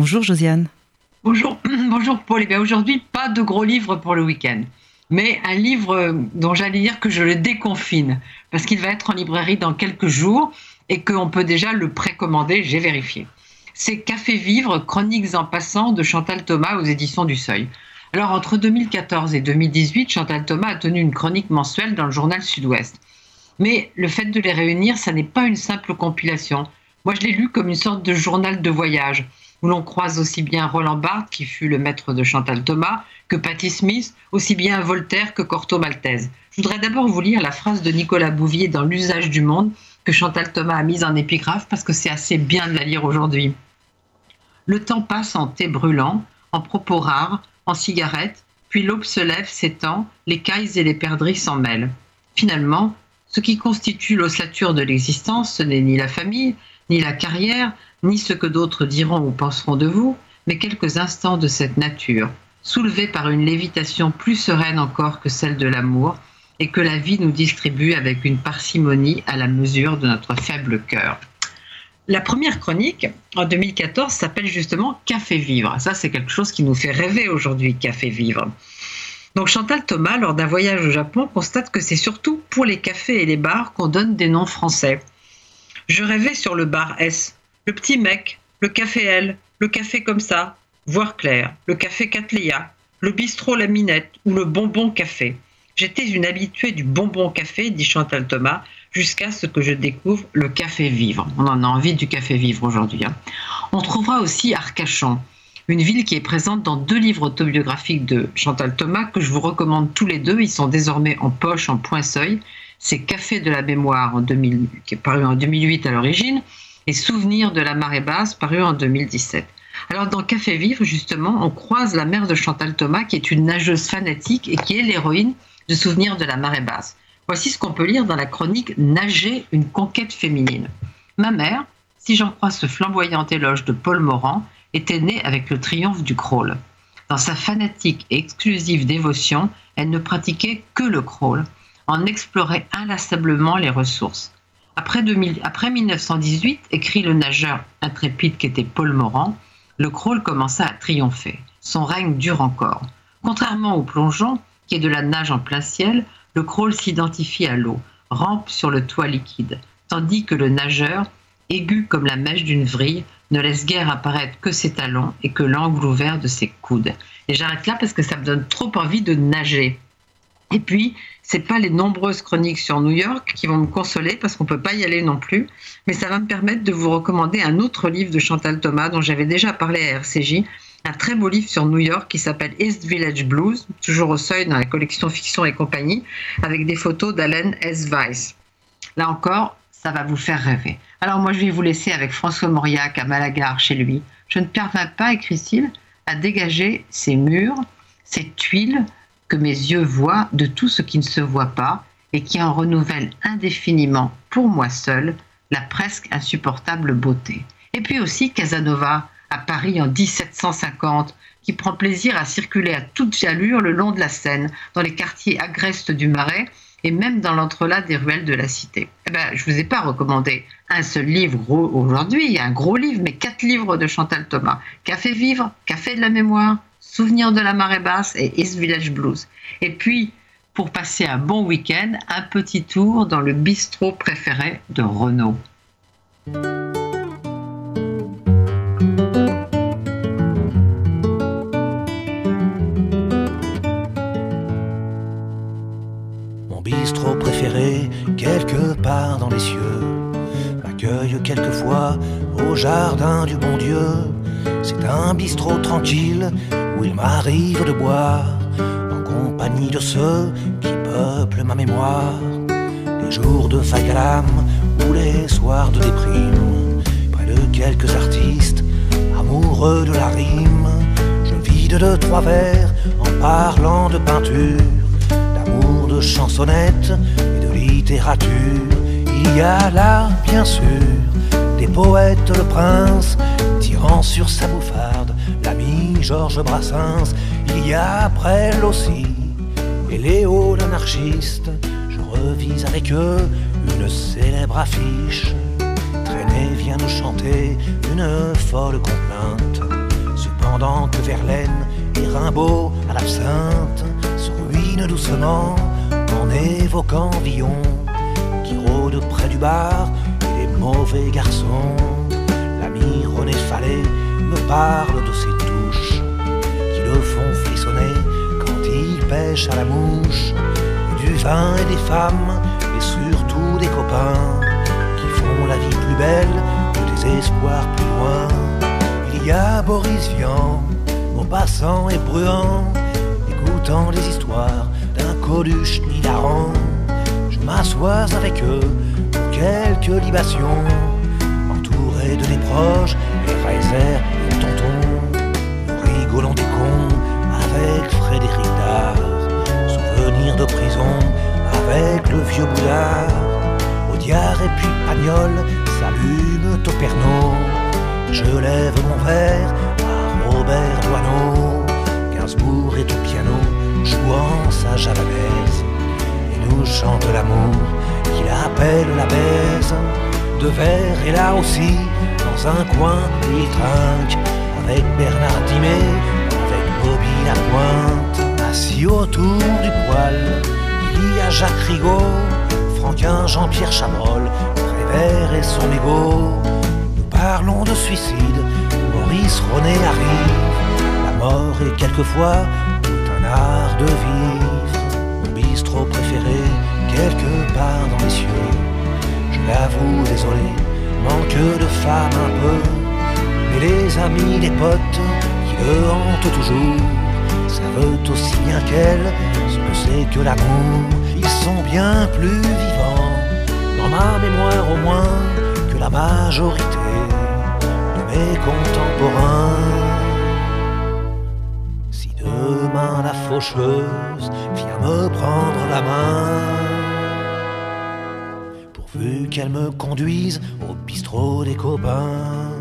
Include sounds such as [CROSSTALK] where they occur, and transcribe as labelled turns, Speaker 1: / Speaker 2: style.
Speaker 1: Bonjour Josiane.
Speaker 2: Bonjour, [CLEARS THROAT] bonjour Paul. Eh aujourd'hui, pas de gros livres pour le week-end, mais un livre dont j'allais dire que je le déconfine, parce qu'il va être en librairie dans quelques jours et qu'on peut déjà le précommander, j'ai vérifié. C'est Café Vivre, Chroniques en passant de Chantal Thomas aux éditions du Seuil. Alors entre 2014 et 2018, Chantal Thomas a tenu une chronique mensuelle dans le journal Sud-Ouest. Mais le fait de les réunir, ça n'est pas une simple compilation. Moi, je l'ai lu comme une sorte de journal de voyage, où l'on croise aussi bien Roland Barthes, qui fut le maître de Chantal Thomas, que Patti Smith, aussi bien Voltaire que Corto Maltese. Je voudrais d'abord vous lire la phrase de Nicolas Bouvier dans L'usage du monde, que Chantal Thomas a mise en épigraphe, parce que c'est assez bien de la lire aujourd'hui. Le temps passe en thé brûlant, en propos rares, en cigarettes, puis l'aube se lève, s'étend, les cailles et les perdrix s'en mêlent. Finalement, ce qui constitue l'ossature de l'existence, ce n'est ni la famille, ni la carrière, ni ce que d'autres diront ou penseront de vous, mais quelques instants de cette nature, soulevés par une lévitation plus sereine encore que celle de l'amour, et que la vie nous distribue avec une parcimonie à la mesure de notre faible cœur. La première chronique, en 2014, s'appelle justement Café Vivre. Ça, c'est quelque chose qui nous fait rêver aujourd'hui, Café Vivre. Donc Chantal Thomas, lors d'un voyage au Japon, constate que c'est surtout pour les cafés et les bars qu'on donne des noms français. Je rêvais sur le bar S, le petit mec, le café L, le café comme ça, voire clair, le café Cattleya, le bistrot La Minette ou le bonbon café. J'étais une habituée du bonbon café, dit Chantal Thomas, jusqu'à ce que je découvre le café vivre. On en a envie du café vivre aujourd'hui. Hein. On trouvera aussi Arcachon, une ville qui est présente dans deux livres autobiographiques de Chantal Thomas que je vous recommande tous les deux. Ils sont désormais en poche, en point-seuil. C'est Café de la mémoire, en 2000, qui est paru en 2008 à l'origine, Souvenirs de la marée basse, paru en 2017. Alors dans Café Vivre, justement, on croise la mère de Chantal Thomas, qui est une nageuse fanatique et qui est l'héroïne de Souvenirs de la marée basse. Voici ce qu'on peut lire dans la chronique Nager, une conquête féminine. Ma mère, si j'en crois ce flamboyant éloge de Paul Morand, était née avec le triomphe du crawl. Dans sa fanatique et exclusive dévotion, elle ne pratiquait que le crawl, en explorait inlassablement les ressources. Après, 2000, après 1918, écrit le nageur intrépide qu'était Paul Morand, le crawl commença à triompher. Son règne dure encore. Contrairement au plongeon, qui est de la nage en plein ciel, le crawl s'identifie à l'eau, rampe sur le toit liquide, tandis que le nageur, aigu comme la mèche d'une vrille, ne laisse guère apparaître que ses talons et que l'angle ouvert de ses coudes. Et j'arrête là parce que ça me donne trop envie de nager. Et puis, c'est pas les nombreuses chroniques sur New York qui vont me consoler parce qu'on peut pas y aller non plus, mais ça va me permettre de vous recommander un autre livre de Chantal Thomas dont j'avais déjà parlé à RCJ, un très beau livre sur New York qui s'appelle East Village Blues, toujours au seuil dans la collection Fiction et compagnie, avec des photos d'Allen S. Weiss. Là encore, ça va vous faire rêver. Alors moi, je vais vous laisser avec François Mauriac à Malagar chez lui. Je ne parviens pas, écrit-il, à dégager ces murs, ces tuiles que mes yeux voient de tout ce qui ne se voit pas et qui en renouvelle indéfiniment, pour moi seul, la presque insupportable beauté. Et puis aussi Casanova, à Paris en 1750, qui prend plaisir à circuler à toute allure le long de la Seine, dans les quartiers agrestes du Marais, et même dans l'entrelac des ruelles de la cité. Eh ben, je ne vous ai pas recommandé un seul livre aujourd'hui, un gros livre, mais quatre livres de Chantal Thomas. Café Vivre, Café de la mémoire, Souvenir de la marée basse et East Village Blues. Et puis, pour passer un bon week-end, un petit tour dans le bistrot préféré de Renault.
Speaker 3: quelque part dans les cieux, m'accueille quelquefois au jardin du bon Dieu. C'est un bistrot tranquille où il m'arrive de boire en compagnie de ceux qui peuplent ma mémoire. Les jours de fac ou les soirs de déprime, près de quelques artistes amoureux de la rime, je vide de trois vers en parlant de peinture, d'amour, de chansonnettes littérature, il y a là, bien sûr, des poètes, le prince, tirant sur sa bouffarde, l'ami Georges Brassens, il y a April aussi, et Léo l'anarchiste, je revise avec eux une célèbre affiche. Traîner vient nous chanter une folle complainte. Verlaine et Rimbaud à l'absinthe se ruine doucement en évoquant Villon qui rôde près du bar mauvais garçons. L'ami René Fallet me parle de ses touches qui le font frissonner quand il pêche à la mouche, du vin et des femmes et surtout des copains qui font la vie plus belle que des espoirs plus loin. Il y a Boris Vian, passant et bruant, écoutant les histoires d'un Coluche hilarant. Je m'assois avec eux quelques libations, entouré de mes proches, et Reiser et tonton. Nous rigolons des cons avec Frédéric Dard, souvenir de prison avec le vieux boulard. Audiard et puis Pagnol s'allument au. Je lève mon verre Robert Doineau, Gainsbourg est au piano, jouant sa javanaise, nous chante l'amour qu'il appelle la baise. De verre et là aussi, dans un coin, il trinque avec Bernard Dimet, avec Bobby Lapointe, assis autour du poêle. Il y a Jacques Rigaud, Franquin, Jean-Pierre Chabrol, Prévert et son égo. Nous parlons de suicide Maurice René arrive. La mort est quelquefois manque de femme un peu. Mais les amis, les potes qui le hantent toujours, savent aussi bien qu'elle ce que c'est que l'amour. Ils sont bien plus vivants, dans ma mémoire au moins, que la majorité mes contemporains. Si demain la faucheuse vient me prendre la main, pourvu qu'elle me conduise au bistrot des copains.